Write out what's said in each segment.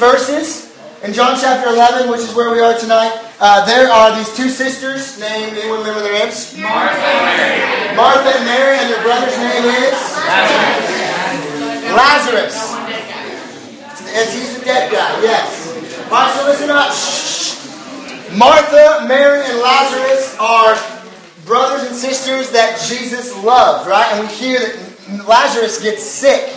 verses. In John chapter 11, which is where we are tonight, uh, there are these two sisters named, anyone remember their names? Martha and Mary. Martha and Mary, and their brother's name is? Lazarus. As he's the dead guy, yes. All right, so listen up. Martha, Mary, and Lazarus are brothers and sisters that Jesus loved, right? And we hear that Lazarus gets sick.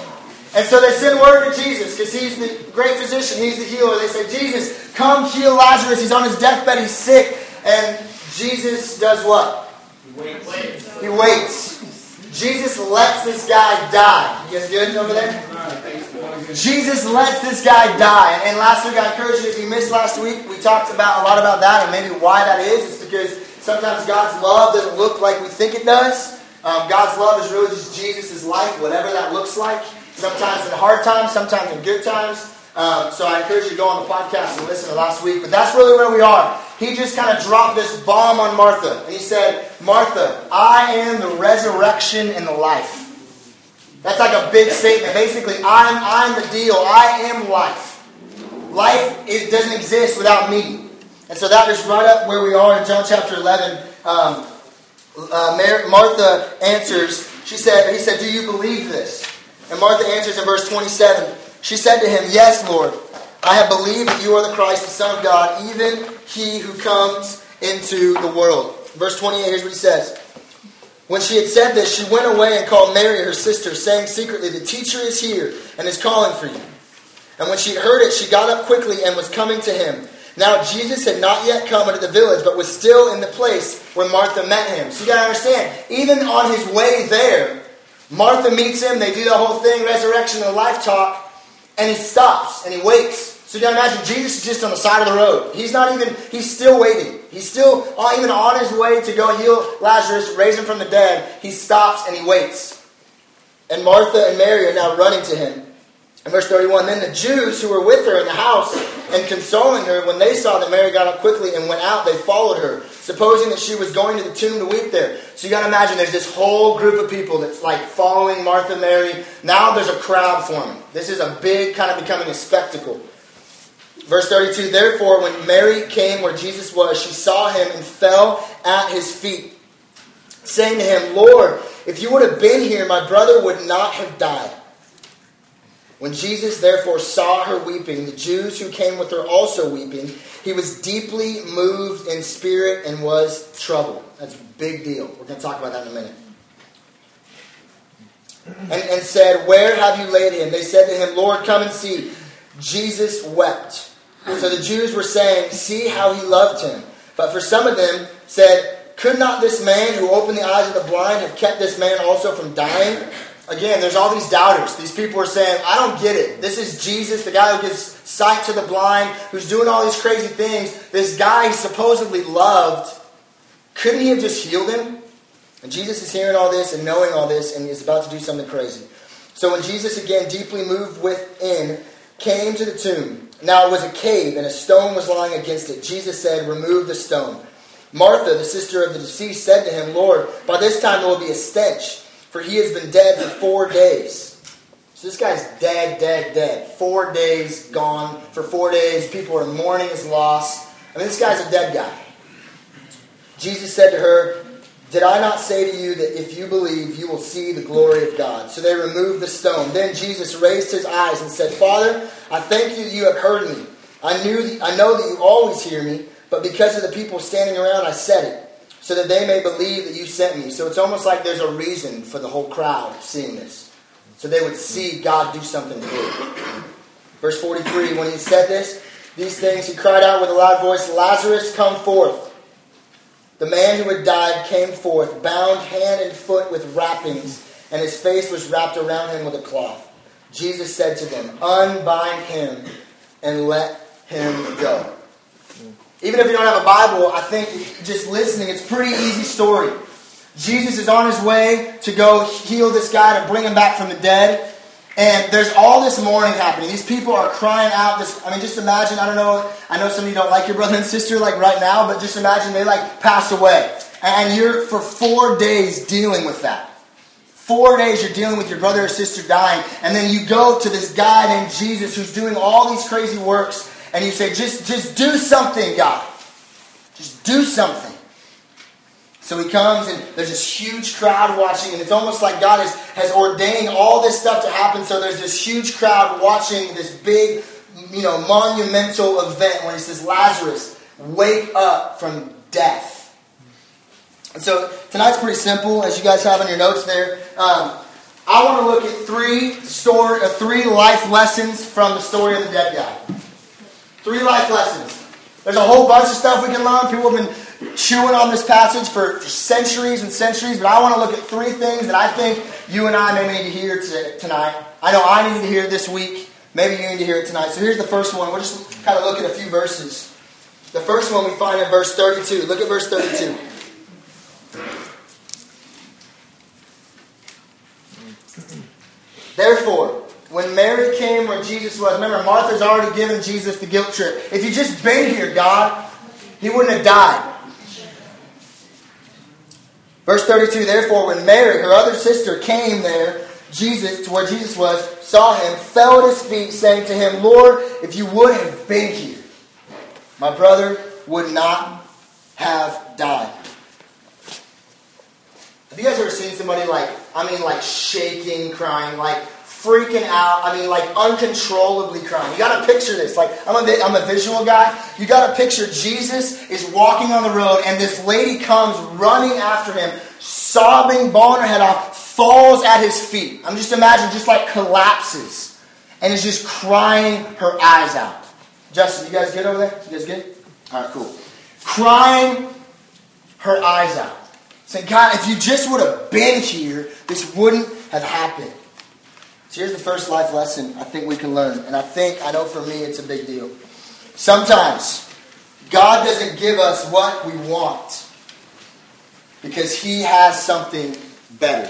And so they send word to Jesus because he's the great physician, he's the healer. They say, Jesus, come heal Lazarus. He's on his deathbed, he's sick. And Jesus does what? He waits. He waits. Jesus lets this guy die. You guys good over there? Jesus lets this guy die. And, last week, I encourage you, if you missed last week, we talked about a lot about that and maybe why that is. It's because sometimes God's love doesn't look like we think it does. Um, God's love is really just Jesus' life, whatever that looks like. Sometimes in hard times, sometimes in good times. Um, so I encourage you to go on the podcast and listen to last week. But that's really where we are. He just kind of dropped this bomb on Martha. And he said, Martha, I am the resurrection and the life. That's like a big statement. Basically, I'm, I'm the deal. I am life. Life doesn't exist without me. And so that is right up where we are in John chapter 11. Um, uh, Mar- Martha answers, she said, he said, do you believe this? And Martha answers in verse 27. She said to him, Yes, Lord. I have believed that you are the Christ, the Son of God, even he who comes into the world. Verse 28, here's what he says. When she had said this, she went away and called Mary, her sister, saying secretly, The teacher is here and is calling for you. And when she heard it, she got up quickly and was coming to him. Now Jesus had not yet come into the village, but was still in the place where Martha met him. So you gotta understand, even on his way there, Martha meets him, they do the whole thing, resurrection and life talk, and he stops and he waits. So you imagine Jesus is just on the side of the road. He's not even, he's still waiting. He's still even on his way to go heal Lazarus, raise him from the dead. He stops and he waits. And Martha and Mary are now running to him. In verse 31, then the Jews who were with her in the house and consoling her, when they saw that Mary got up quickly and went out, they followed her, supposing that she was going to the tomb to weep there. So you got to imagine there's this whole group of people that's like following Martha Mary. Now there's a crowd forming. This is a big, kind of becoming a spectacle. Verse 32 Therefore, when Mary came where Jesus was, she saw him and fell at his feet, saying to him, Lord, if you would have been here, my brother would not have died. When Jesus therefore saw her weeping, the Jews who came with her also weeping, he was deeply moved in spirit and was troubled. That's a big deal. We're going to talk about that in a minute. And, and said, Where have you laid him? They said to him, Lord, come and see. Jesus wept. So the Jews were saying, See how he loved him. But for some of them said, Could not this man who opened the eyes of the blind have kept this man also from dying? Again, there's all these doubters. These people are saying, I don't get it. This is Jesus, the guy who gives sight to the blind, who's doing all these crazy things. This guy he supposedly loved, couldn't he have just healed him? And Jesus is hearing all this and knowing all this, and he's about to do something crazy. So when Jesus, again, deeply moved within, came to the tomb, now it was a cave, and a stone was lying against it. Jesus said, Remove the stone. Martha, the sister of the deceased, said to him, Lord, by this time there will be a stench for he has been dead for four days. So this guy's dead, dead, dead. Four days gone. For four days, people are mourning his loss. I mean, this guy's a dead guy. Jesus said to her, Did I not say to you that if you believe, you will see the glory of God? So they removed the stone. Then Jesus raised his eyes and said, Father, I thank you that you have heard me. I, knew that, I know that you always hear me, but because of the people standing around, I said it so that they may believe that you sent me. So it's almost like there's a reason for the whole crowd seeing this. So they would see God do something big. Verse 43 When he said this, these things, he cried out with a loud voice, Lazarus, come forth. The man who had died came forth, bound hand and foot with wrappings, and his face was wrapped around him with a cloth. Jesus said to them, Unbind him and let him go. Even if you don't have a Bible, I think just listening, it's pretty easy story. Jesus is on his way to go heal this guy, to bring him back from the dead. And there's all this mourning happening. These people are crying out. This, I mean, just imagine. I don't know. I know some of you don't like your brother and sister like right now, but just imagine they like pass away, and you're for four days dealing with that. Four days you're dealing with your brother or sister dying, and then you go to this guy named Jesus who's doing all these crazy works, and you say, just, just do something, God. Just do something. So he comes and there's this huge crowd watching, and it's almost like God has, has ordained all this stuff to happen. So there's this huge crowd watching this big, you know, monumental event when he says, Lazarus, wake up from death. And so tonight's pretty simple, as you guys have in your notes there. Um, I want to look at three story, uh, three life lessons from the story of the dead guy. Three life lessons. There's a whole bunch of stuff we can learn. People have been chewing on this passage for, centuries and centuries, but I want to look at three things that I think you and I may need to hear to, tonight. I know I need to hear this week. Maybe you need to hear it tonight. So here's the first one. We'll just kind of look at a few verses. The first one we find in verse 32. Look at verse 32. Therefore, when Mary came where Jesus was, remember, Martha's already given Jesus the guilt trip. If you'd just been here, God, he wouldn't have died. Verse 32 Therefore, when Mary, her other sister, came there, Jesus, to where Jesus was, saw him, fell at his feet, saying to him, Lord, if you would have been here, my brother would not have died. Have you guys ever seen somebody like, I mean, like shaking, crying, like freaking out? I mean, like uncontrollably crying. You got to picture this. Like, I'm a, I'm a visual guy. You got to picture Jesus is walking on the road, and this lady comes running after him, sobbing, bawling her head off, falls at his feet. I'm just imagining, just like collapses, and is just crying her eyes out. Justin, you guys good over there? You guys good? All right, cool. Crying her eyes out. Saying, God, if you just would have been here, this wouldn't have happened. So here's the first life lesson I think we can learn. And I think, I know for me, it's a big deal. Sometimes God doesn't give us what we want because He has something better.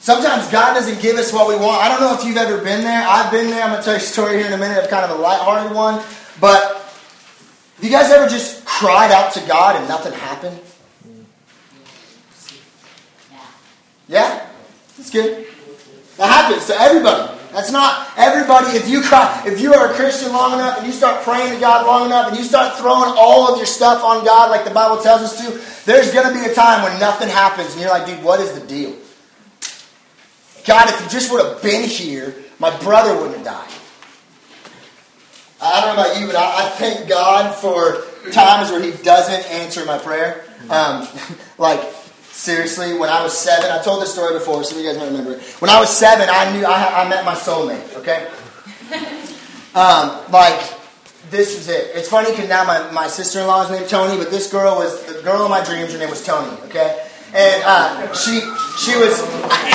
Sometimes God doesn't give us what we want. I don't know if you've ever been there. I've been there. I'm going to tell you a story here in a minute of kind of a lighthearted one. But have you guys ever just cried out to God and nothing happened? Yeah? That's good. That happens to everybody. That's not everybody. If you cry, if you are a Christian long enough and you start praying to God long enough and you start throwing all of your stuff on God like the Bible tells us to, there's going to be a time when nothing happens and you're like, dude, what is the deal? God, if you just would have been here, my brother wouldn't have died. I don't know about you, but I, I thank God for times where He doesn't answer my prayer. Um, like, seriously, when I was seven, I told this story before, so you guys might remember it. When I was seven, I knew I, I met my soulmate, okay? Um, like, this was it. It's funny because now my, my sister in law is named Tony, but this girl was the girl of my dreams. Her name was Tony, okay? And uh, she she was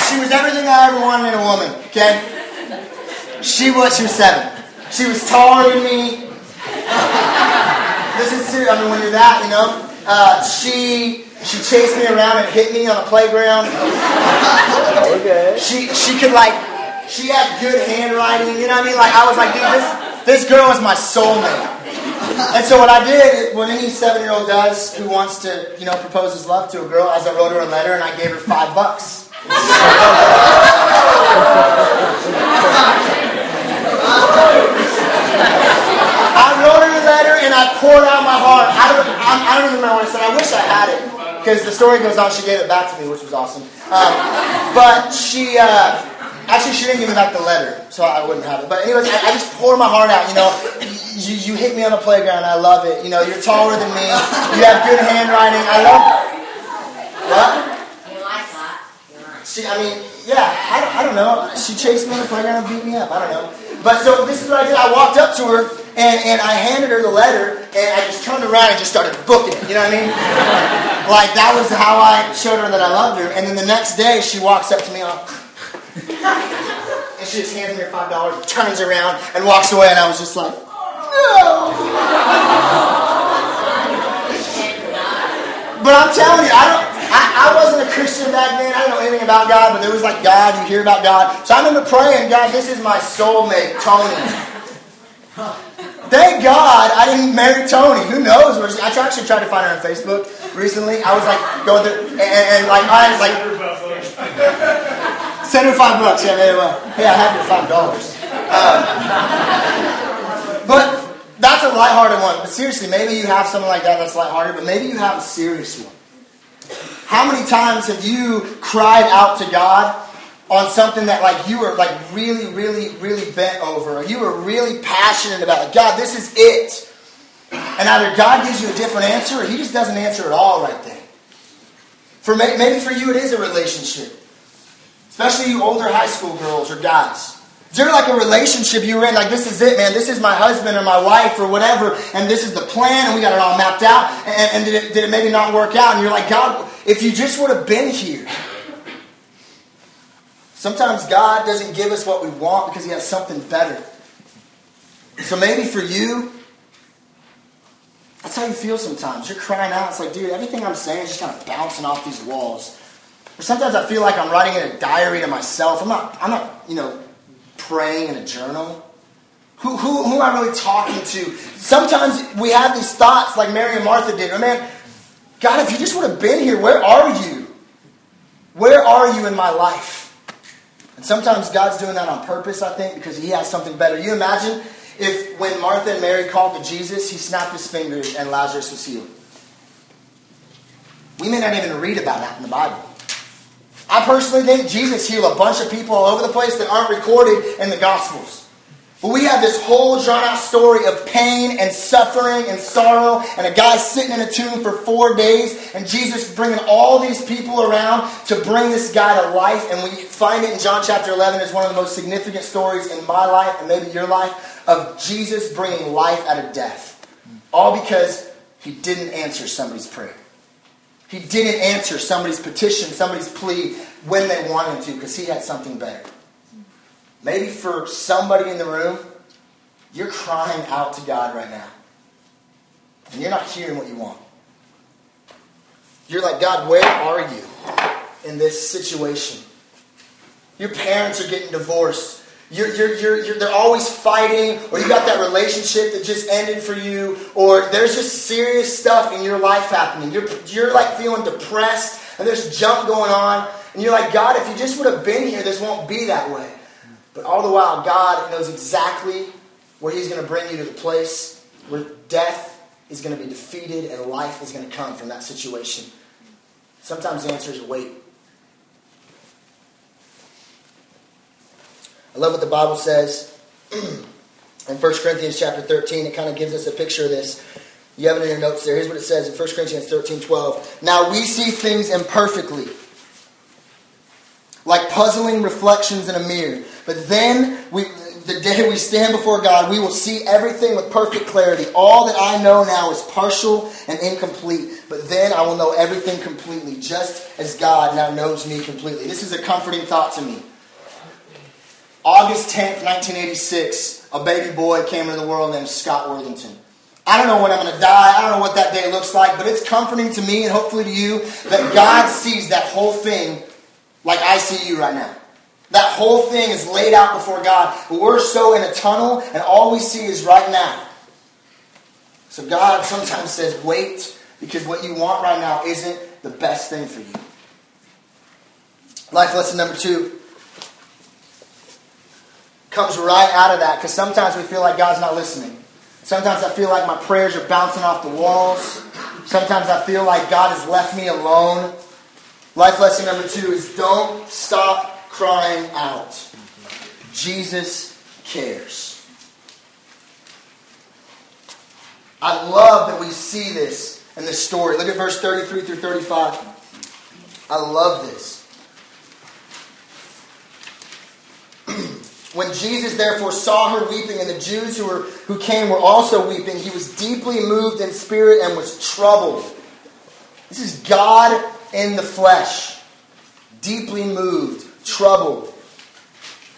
she was everything I ever wanted in a woman. Okay, she was she was seven. She was taller than me. this is serious. I mean, when you're that, you know, uh, she she chased me around and hit me on the playground. Okay. She she could like she had good handwriting. You know what I mean? Like I was like, dude, this this girl is my soulmate. And so what I did, what any seven-year-old does who wants to, you know, propose his love to a girl, is I wrote her a letter and I gave her five bucks. I wrote her a letter and I poured out my heart. I don't, I, I don't even remember what I said. I wish I had it because the story goes on. She gave it back to me, which was awesome. Um, but she, uh, actually, she didn't give me back the letter, so I wouldn't have it. But anyways, I, I just poured my heart out. You know, you, you hit me on the playground. I love it. You know, you're taller than me. You have good handwriting. I love. What? You like that? You like She, I mean, yeah, I, I don't know. She chased me on the playground and beat me up. I don't know. But so this is what I did. I walked up to her and, and I handed her the letter and I just turned around and just started booking it. You know what I mean? like that was how I showed her that I loved her. And then the next day she walks up to me and she just hands me her five dollars, turns around and walks away. And I was just like, no. But I'm telling you, I don't. I, I wasn't a Christian back then. I didn't know anything about God, but there was like God. You hear about God. So I remember praying, God, this is my soulmate, Tony. Thank God I didn't marry Tony. Who knows? where she- I actually tried to find her on Facebook recently. I was like going through, and, and, like I was like, send her five bucks. Yeah, maybe, well, hey, I have your five dollars. Um, but that's a lighthearted one. But seriously, maybe you have something like that that's lighthearted, but maybe you have a serious one. How many times have you cried out to God on something that like you were like really, really, really bent over, or you were really passionate about? Like, God, this is it. And either God gives you a different answer, or He just doesn't answer at all right then. For may- maybe for you, it is a relationship, especially you older high school girls or guys. Is there like a relationship you were in, like this is it, man, this is my husband or my wife or whatever, and this is the plan, and we got it all mapped out, and, and did, it, did it maybe not work out? And you're like, God, if you just would have been here. Sometimes God doesn't give us what we want because He has something better. So maybe for you, that's how you feel sometimes. You're crying out. It's like, dude, everything I'm saying is just kind of bouncing off these walls. Or sometimes I feel like I'm writing in a diary to myself. I'm not, I'm not, you know, praying in a journal. Who, who, who am I really talking to? Sometimes we have these thoughts like Mary and Martha did. Oh, man, God, if you just would have been here, where are you? Where are you in my life? And sometimes God's doing that on purpose, I think, because He has something better. You imagine if when Martha and Mary called to Jesus, He snapped His fingers and Lazarus was healed. We may not even read about that in the Bible. I personally think Jesus healed a bunch of people all over the place that aren't recorded in the Gospels. But we have this whole drawn out story of pain and suffering and sorrow, and a guy sitting in a tomb for four days, and Jesus bringing all these people around to bring this guy to life. And we find it in John chapter 11 as one of the most significant stories in my life and maybe your life of Jesus bringing life out of death. All because he didn't answer somebody's prayer. He didn't answer somebody's petition, somebody's plea when they wanted to because he had something better. Maybe for somebody in the room, you're crying out to God right now. And you're not hearing what you want. You're like, God, where are you in this situation? Your parents are getting divorced. You're, you're, you're, you're, they're always fighting, or you got that relationship that just ended for you, or there's just serious stuff in your life happening. You're, you're like feeling depressed, and there's junk going on, and you're like, God, if you just would have been here, this won't be that way. But all the while, God knows exactly where He's going to bring you to the place where death is going to be defeated and life is going to come from that situation. Sometimes the answer is wait. I love what the Bible says in 1 Corinthians chapter 13. It kind of gives us a picture of this. You have it in your notes there. Here's what it says in 1 Corinthians 13 12. Now we see things imperfectly, like puzzling reflections in a mirror. But then, we, the day we stand before God, we will see everything with perfect clarity. All that I know now is partial and incomplete. But then I will know everything completely, just as God now knows me completely. This is a comforting thought to me. August 10th, 1986, a baby boy came into the world named Scott Worthington. I don't know when I'm going to die. I don't know what that day looks like, but it's comforting to me and hopefully to you that God sees that whole thing like I see you right now. That whole thing is laid out before God, but we're so in a tunnel and all we see is right now. So God sometimes says, wait, because what you want right now isn't the best thing for you. Life lesson number two comes right out of that because sometimes we feel like God's not listening. Sometimes I feel like my prayers are bouncing off the walls. Sometimes I feel like God has left me alone. Life lesson number two is don't stop crying out. Jesus cares. I love that we see this in this story. Look at verse 33 through 35. I love this. When Jesus therefore saw her weeping, and the Jews who, were, who came were also weeping, he was deeply moved in spirit and was troubled. This is God in the flesh, deeply moved, troubled,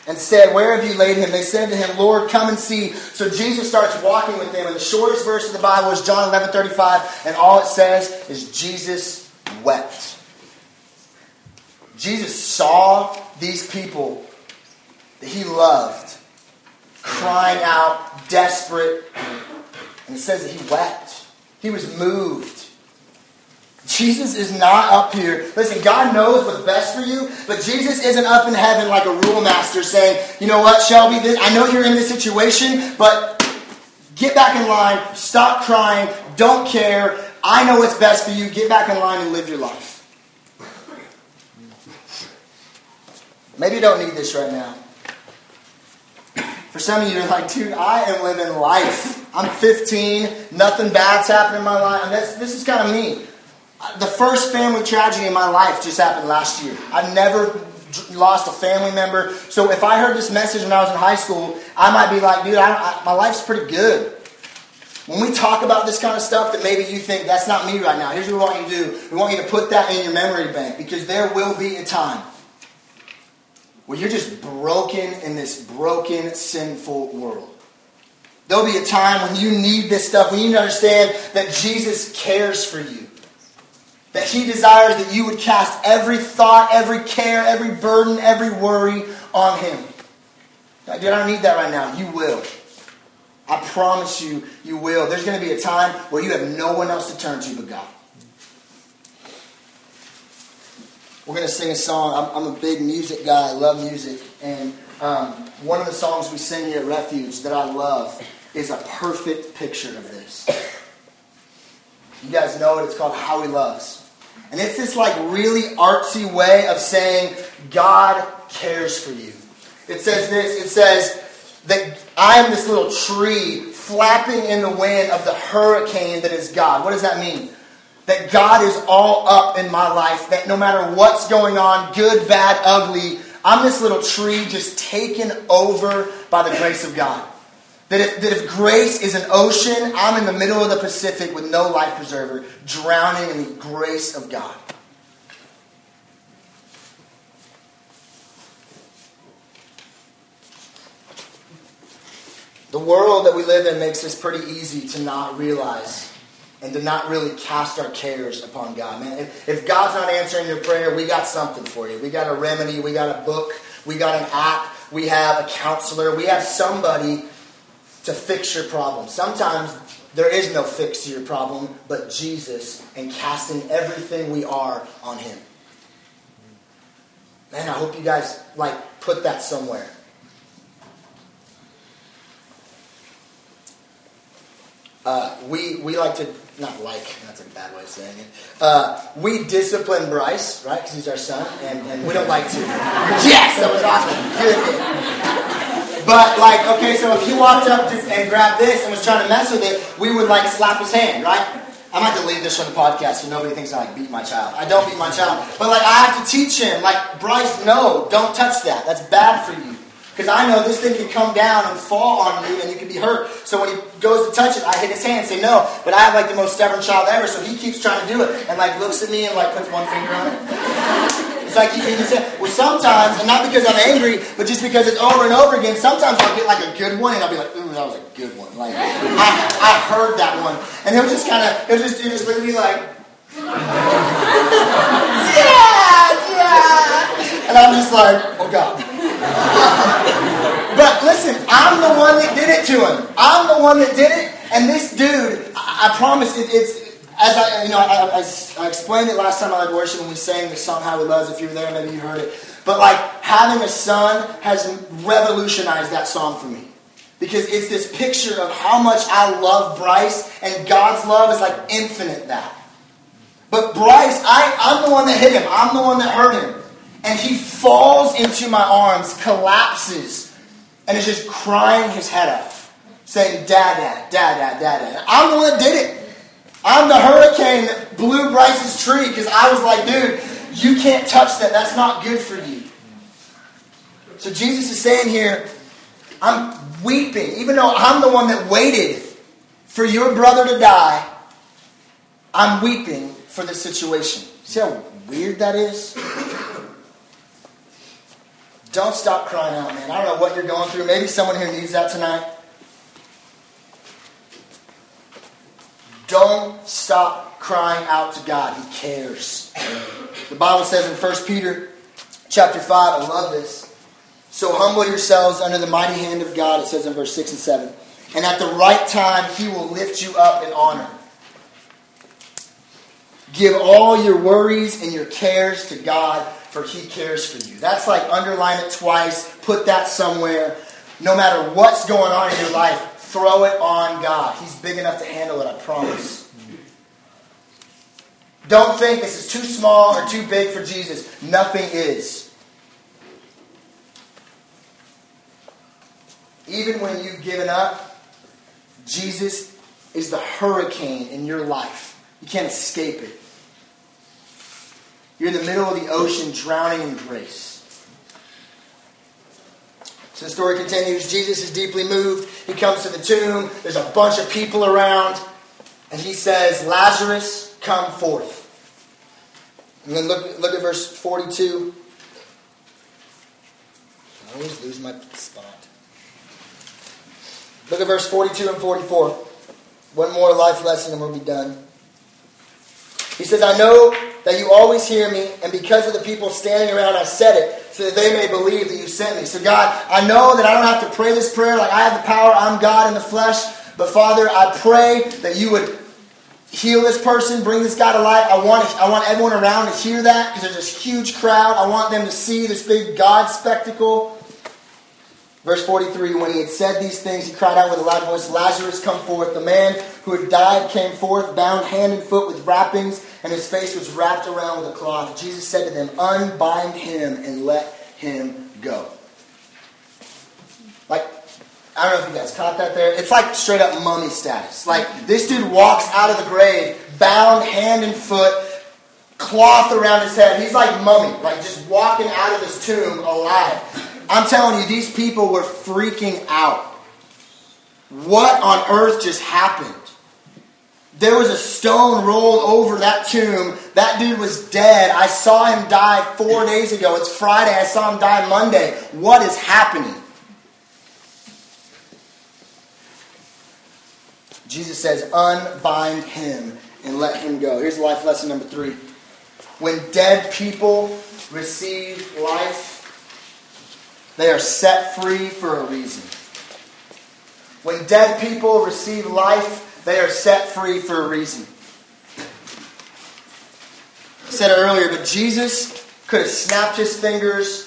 and said, Where have you laid him? They said to him, Lord, come and see. So Jesus starts walking with them, and the shortest verse of the Bible is John 11 35, and all it says is Jesus wept. Jesus saw these people that he loved crying out, desperate. And it says that he wept. He was moved. Jesus is not up here. Listen, God knows what's best for you, but Jesus isn't up in heaven like a rule master saying, you know what, Shelby, this, I know you're in this situation, but get back in line, stop crying, don't care. I know what's best for you. Get back in line and live your life. Maybe you don't need this right now. For some of you, you're like, dude, I am living life. I'm 15, nothing bad's happening in my life. And this, this is kind of me. The first family tragedy in my life just happened last year. I've never lost a family member. So if I heard this message when I was in high school, I might be like, dude, I, I, my life's pretty good. When we talk about this kind of stuff that maybe you think that's not me right now, here's what we want you to do. We want you to put that in your memory bank because there will be a time where you're just broken in this broken, sinful world. There'll be a time when you need this stuff, when you need to understand that Jesus cares for you. That he desires that you would cast every thought, every care, every burden, every worry on him. I don't need that right now. You will. I promise you, you will. There's going to be a time where you have no one else to turn to but God. We're going to sing a song. I'm, I'm, a big music guy. I love music. And um, one of the songs we sing here at Refuge that I love is a perfect picture of this. You guys know it. It's called How He Loves. And it's this like really artsy way of saying God cares for you. It says this, it says that I am this little tree flapping in the wind of the hurricane that is God. What does that mean? That God is all up in my life, that no matter what's going on, good, bad, ugly, I'm this little tree just taken over by the grace of God. That if, that if grace is an ocean, I'm in the middle of the Pacific with no life preserver, drowning in the grace of God. The world that we live in makes this pretty easy to not realize and to not really cast our cares upon God. Man, if, if God's not answering your prayer, we got something for you. We got a remedy, we got a book, we got an app, we have a counselor, we have somebody to fix your problem. Sometimes there is no fix to your problem but Jesus and casting everything we are on Him. Man, I hope you guys like put that somewhere. Uh, we we like to not like that's a bad way of saying it. Uh, we discipline Bryce, right? Because he's our son, and, and we don't like to. yes, that was awesome. Good. But like, okay, so if he walked up to, and grabbed this and was trying to mess with it, we would like slap his hand, right? I might delete this from the podcast so nobody thinks I like beat my child. I don't beat my child, but like I have to teach him, like Bryce, no, don't touch that. That's bad for you. Because I know this thing can come down and fall on you and you can be hurt. So when he goes to touch it, I hit his hand and say no. But I have like the most stubborn child ever, so he keeps trying to do it and like looks at me and like puts one finger on it. It's like you can say, well, sometimes, and not because I'm angry, but just because it's over and over again, sometimes I'll get like a good one and I'll be like, ooh, that was a good one. Like, I, I heard that one. And he'll just kind of, he'll just, he'll just look at me like, yeah, yeah. And I'm just like, oh God. but listen, I'm the one that did it to him. I'm the one that did it. And this dude, I, I promise, it, it's as I, you know, I, I, I, explained it last time I led worship when we sang the song "How He Loves." If you were there, maybe you heard it. But like having a son has revolutionized that song for me because it's this picture of how much I love Bryce, and God's love is like infinite. That. But Bryce, I, I'm the one that hit him. I'm the one that hurt him, and he falls into my arms, collapses, and is just crying his head off, saying, "Dad, dad, dad, dad, dad, dad." I'm the one that did it. I'm the hurricane that blew Bryce's tree because I was like, dude, you can't touch that. That's not good for you. So Jesus is saying here, I'm weeping, even though I'm the one that waited for your brother to die. I'm weeping for the situation. See how weird that is? Don't stop crying out, man. I don't know what you're going through. Maybe someone here needs that tonight. Don't stop crying out to God. He cares. The Bible says in 1 Peter chapter 5, I love this. So humble yourselves under the mighty hand of God, it says in verse 6 and 7. And at the right time, he will lift you up in honor. Give all your worries and your cares to God, for he cares for you. That's like underline it twice, put that somewhere. No matter what's going on in your life, throw it on God. He's big enough to handle it, I promise. Don't think this is too small or too big for Jesus. Nothing is. Even when you've given up, Jesus is the hurricane in your life. You can't escape it. You're in the middle of the ocean, drowning in grace. So the story continues. Jesus is deeply moved. He comes to the tomb. There's a bunch of people around. And he says, Lazarus, come forth. And then look, look at verse 42. I always lose my spot. Look at verse 42 and 44. One more life lesson and we'll be done. He says, I know that you always hear me, and because of the people standing around, I said it, so that they may believe that you sent me. So, God, I know that I don't have to pray this prayer like I have the power, I'm God in the flesh. But, Father, I pray that you would heal this person, bring this guy to life. I want, I want everyone around to hear that because there's this huge crowd. I want them to see this big God spectacle. Verse 43 When he had said these things, he cried out with a loud voice, Lazarus, come forth. The man who had died came forth, bound hand and foot with wrappings, and his face was wrapped around with a cloth. Jesus said to them, Unbind him and let him go. Like, I don't know if you guys caught that there. It's like straight up mummy status. Like, this dude walks out of the grave, bound hand and foot, cloth around his head. He's like mummy, like just walking out of this tomb alive. I'm telling you, these people were freaking out. What on earth just happened? There was a stone rolled over that tomb. That dude was dead. I saw him die four days ago. It's Friday. I saw him die Monday. What is happening? Jesus says, unbind him and let him go. Here's life lesson number three. When dead people receive life, they are set free for a reason. When dead people receive life, they are set free for a reason. I said it earlier, but Jesus could have snapped his fingers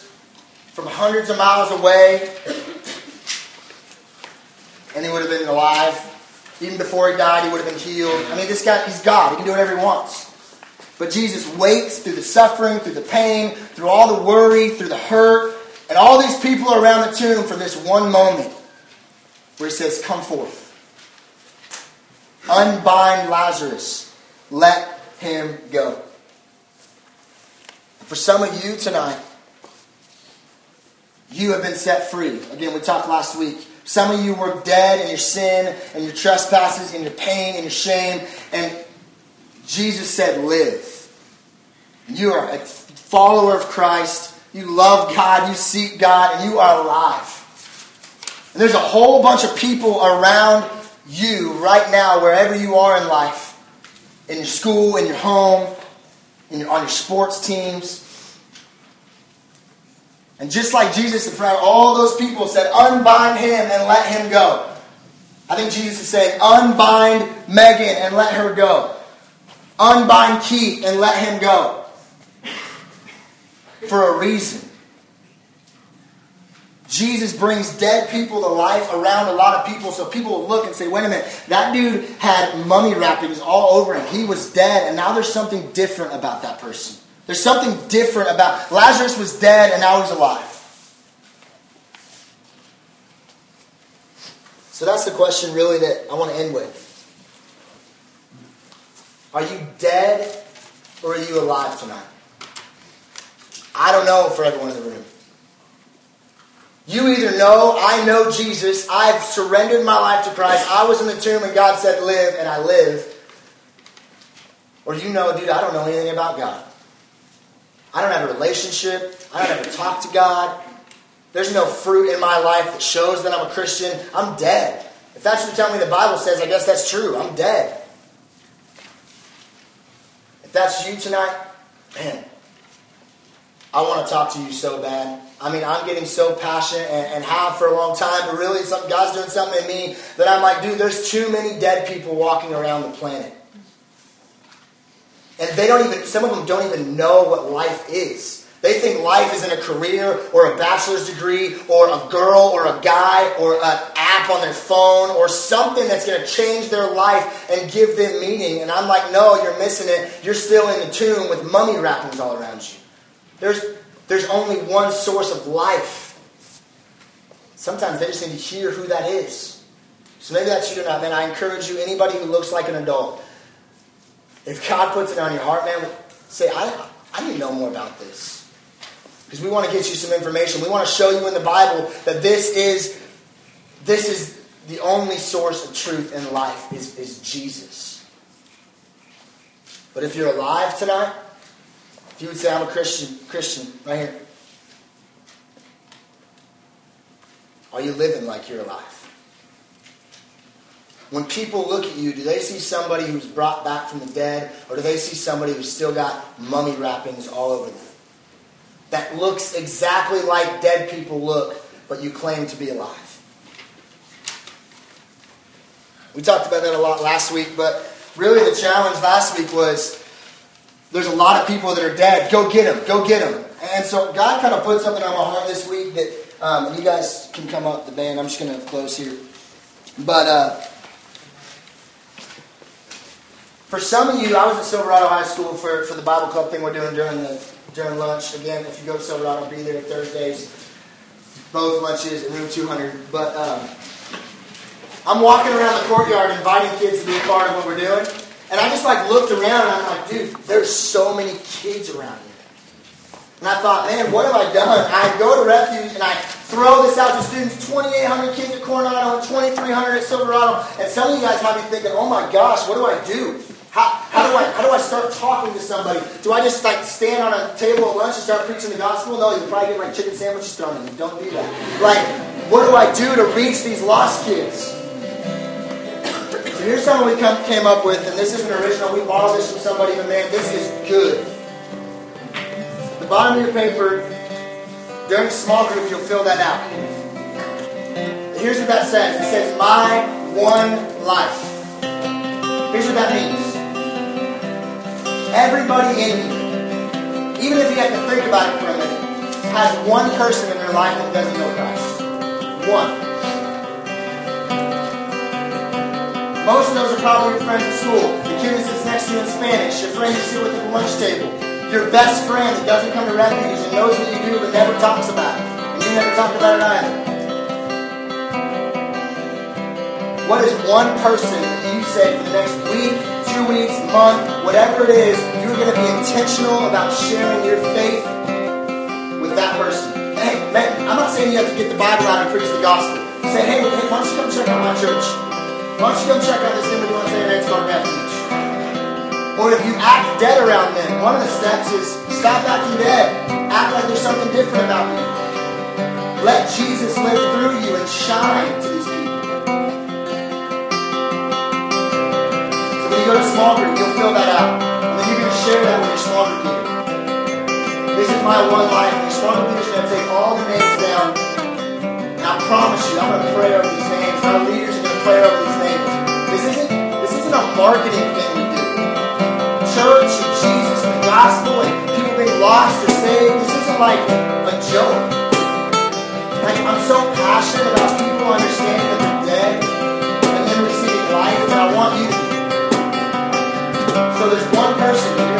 from hundreds of miles away and he would have been alive. Even before he died, he would have been healed. I mean, this guy, he's God. He can do whatever he wants. But Jesus waits through the suffering, through the pain, through all the worry, through the hurt, and all these people around the tomb for this one moment where he says, Come forth. Unbind Lazarus. Let him go. For some of you tonight, you have been set free. Again, we talked last week. Some of you were dead in your sin and your trespasses and your pain and your shame. And Jesus said, Live. You are a follower of Christ. You love God, you seek God, and you are alive. And there's a whole bunch of people around you right now, wherever you are in life in your school, in your home, in your, on your sports teams. And just like Jesus in front of all those people said, unbind him and let him go. I think Jesus is saying, unbind Megan and let her go. Unbind Keith and let him go for a reason. Jesus brings dead people to life around a lot of people so people will look and say, wait a minute, that dude had mummy wrappings all over him. He was dead, and now there's something different about that person. There's something different about Lazarus was dead and now he's alive. So that's the question really that I want to end with. Are you dead or are you alive tonight? I don't know for everyone in the room. You either know, I know Jesus, I've surrendered my life to Christ, I was in the tomb and God said live, and I live. Or you know, dude, I don't know anything about God. I don't have a relationship, I don't ever talk to God. There's no fruit in my life that shows that I'm a Christian. I'm dead. If that's what you tell me the Bible says, I guess that's true. I'm dead. If that's you tonight, man, I want to talk to you so bad. I mean, I'm getting so passionate and, and have for a long time, but really, some, God's doing something in me that I'm like, dude, there's too many dead people walking around the planet. And they don't even, some of them don't even know what life is. They think life is in a career or a bachelor's degree or a girl or a guy or an app on their phone or something that's going to change their life and give them meaning. And I'm like, no, you're missing it. You're still in the tomb with mummy wrappings all around you. There's, there's only one source of life. Sometimes they just need to hear who that is. So maybe that's you or not, man. I encourage you, anybody who looks like an adult, if God puts it on your heart, man, say, I, I need to know more about this. Because we want to get you some information. We want to show you in the Bible that this is, this is the only source of truth in life is, is Jesus. But if you're alive tonight, you would say, I'm a Christian, Christian, right here. Are you living like you're alive? When people look at you, do they see somebody who's brought back from the dead, or do they see somebody who's still got mummy wrappings all over them? That looks exactly like dead people look, but you claim to be alive. We talked about that a lot last week, but really the challenge last week was there's a lot of people that are dead. Go get them. Go get them. And so God kind of put something on my heart this week that, um, you guys can come up, the band. I'm just going to close here. But uh, for some of you, I was at Silverado High School for, for the Bible Club thing we're doing during the during lunch. Again, if you go to Silverado, be there Thursdays. Both lunches in room 200. But um, I'm walking around the courtyard inviting kids to be a part of what we're doing. And I just like looked around and I'm like, dude, there's so many kids around here. And I thought, man, what have I done? I go to Refuge and I throw this out to students 2,800 kids at Coronado, 2,300 at Silverado. And some of you guys might be thinking, oh my gosh, what do I do? How, how, do I, how do I start talking to somebody? Do I just like stand on a table at lunch and start preaching the gospel? No, you'll probably get like chicken sandwiches thrown at you. Don't do that. Like, what do I do to reach these lost kids? So here's something we come, came up with, and this isn't original. We borrowed this from somebody, but man, this is good. The bottom of your paper, during small group, you'll fill that out. Here's what that says. It says, my one life. Here's what that means. Everybody in here, even if you have to think about it for a minute, has one person in their life that doesn't know Christ. One. Most of those are probably your friends at school. The kid that sits next to you in Spanish, your friend you sit with at the lunch table, your best friend that doesn't come to refuge and knows what you do but never talks about it. And you never talk about it either. What is one person that you say for the next week, two weeks, month, whatever it is, you're going to be intentional about sharing your faith with that person. Hey, man, I'm not saying you have to get the Bible out and preach the gospel. Say, hey, hey why don't you come check out my church? Why don't you come check out this image on Saturday It's called Refuge? Or if you act dead around them, one of the steps is stop acting dead. Act like there's something different about you. Let Jesus live through you and shine to these people. So when you go to small group, you'll fill that out. And then you're going to share that with your small group leader. This is my one life. Your small group leader's going to take all the names down. And I promise you, I'm going to pray over these names. Our leaders are going to pray over these marketing thing we do. Church and Jesus and the gospel and people being lost or saved, this isn't like a joke. Like, I'm so passionate about people understanding that they're dead and then receiving life, and I want you to so there's one person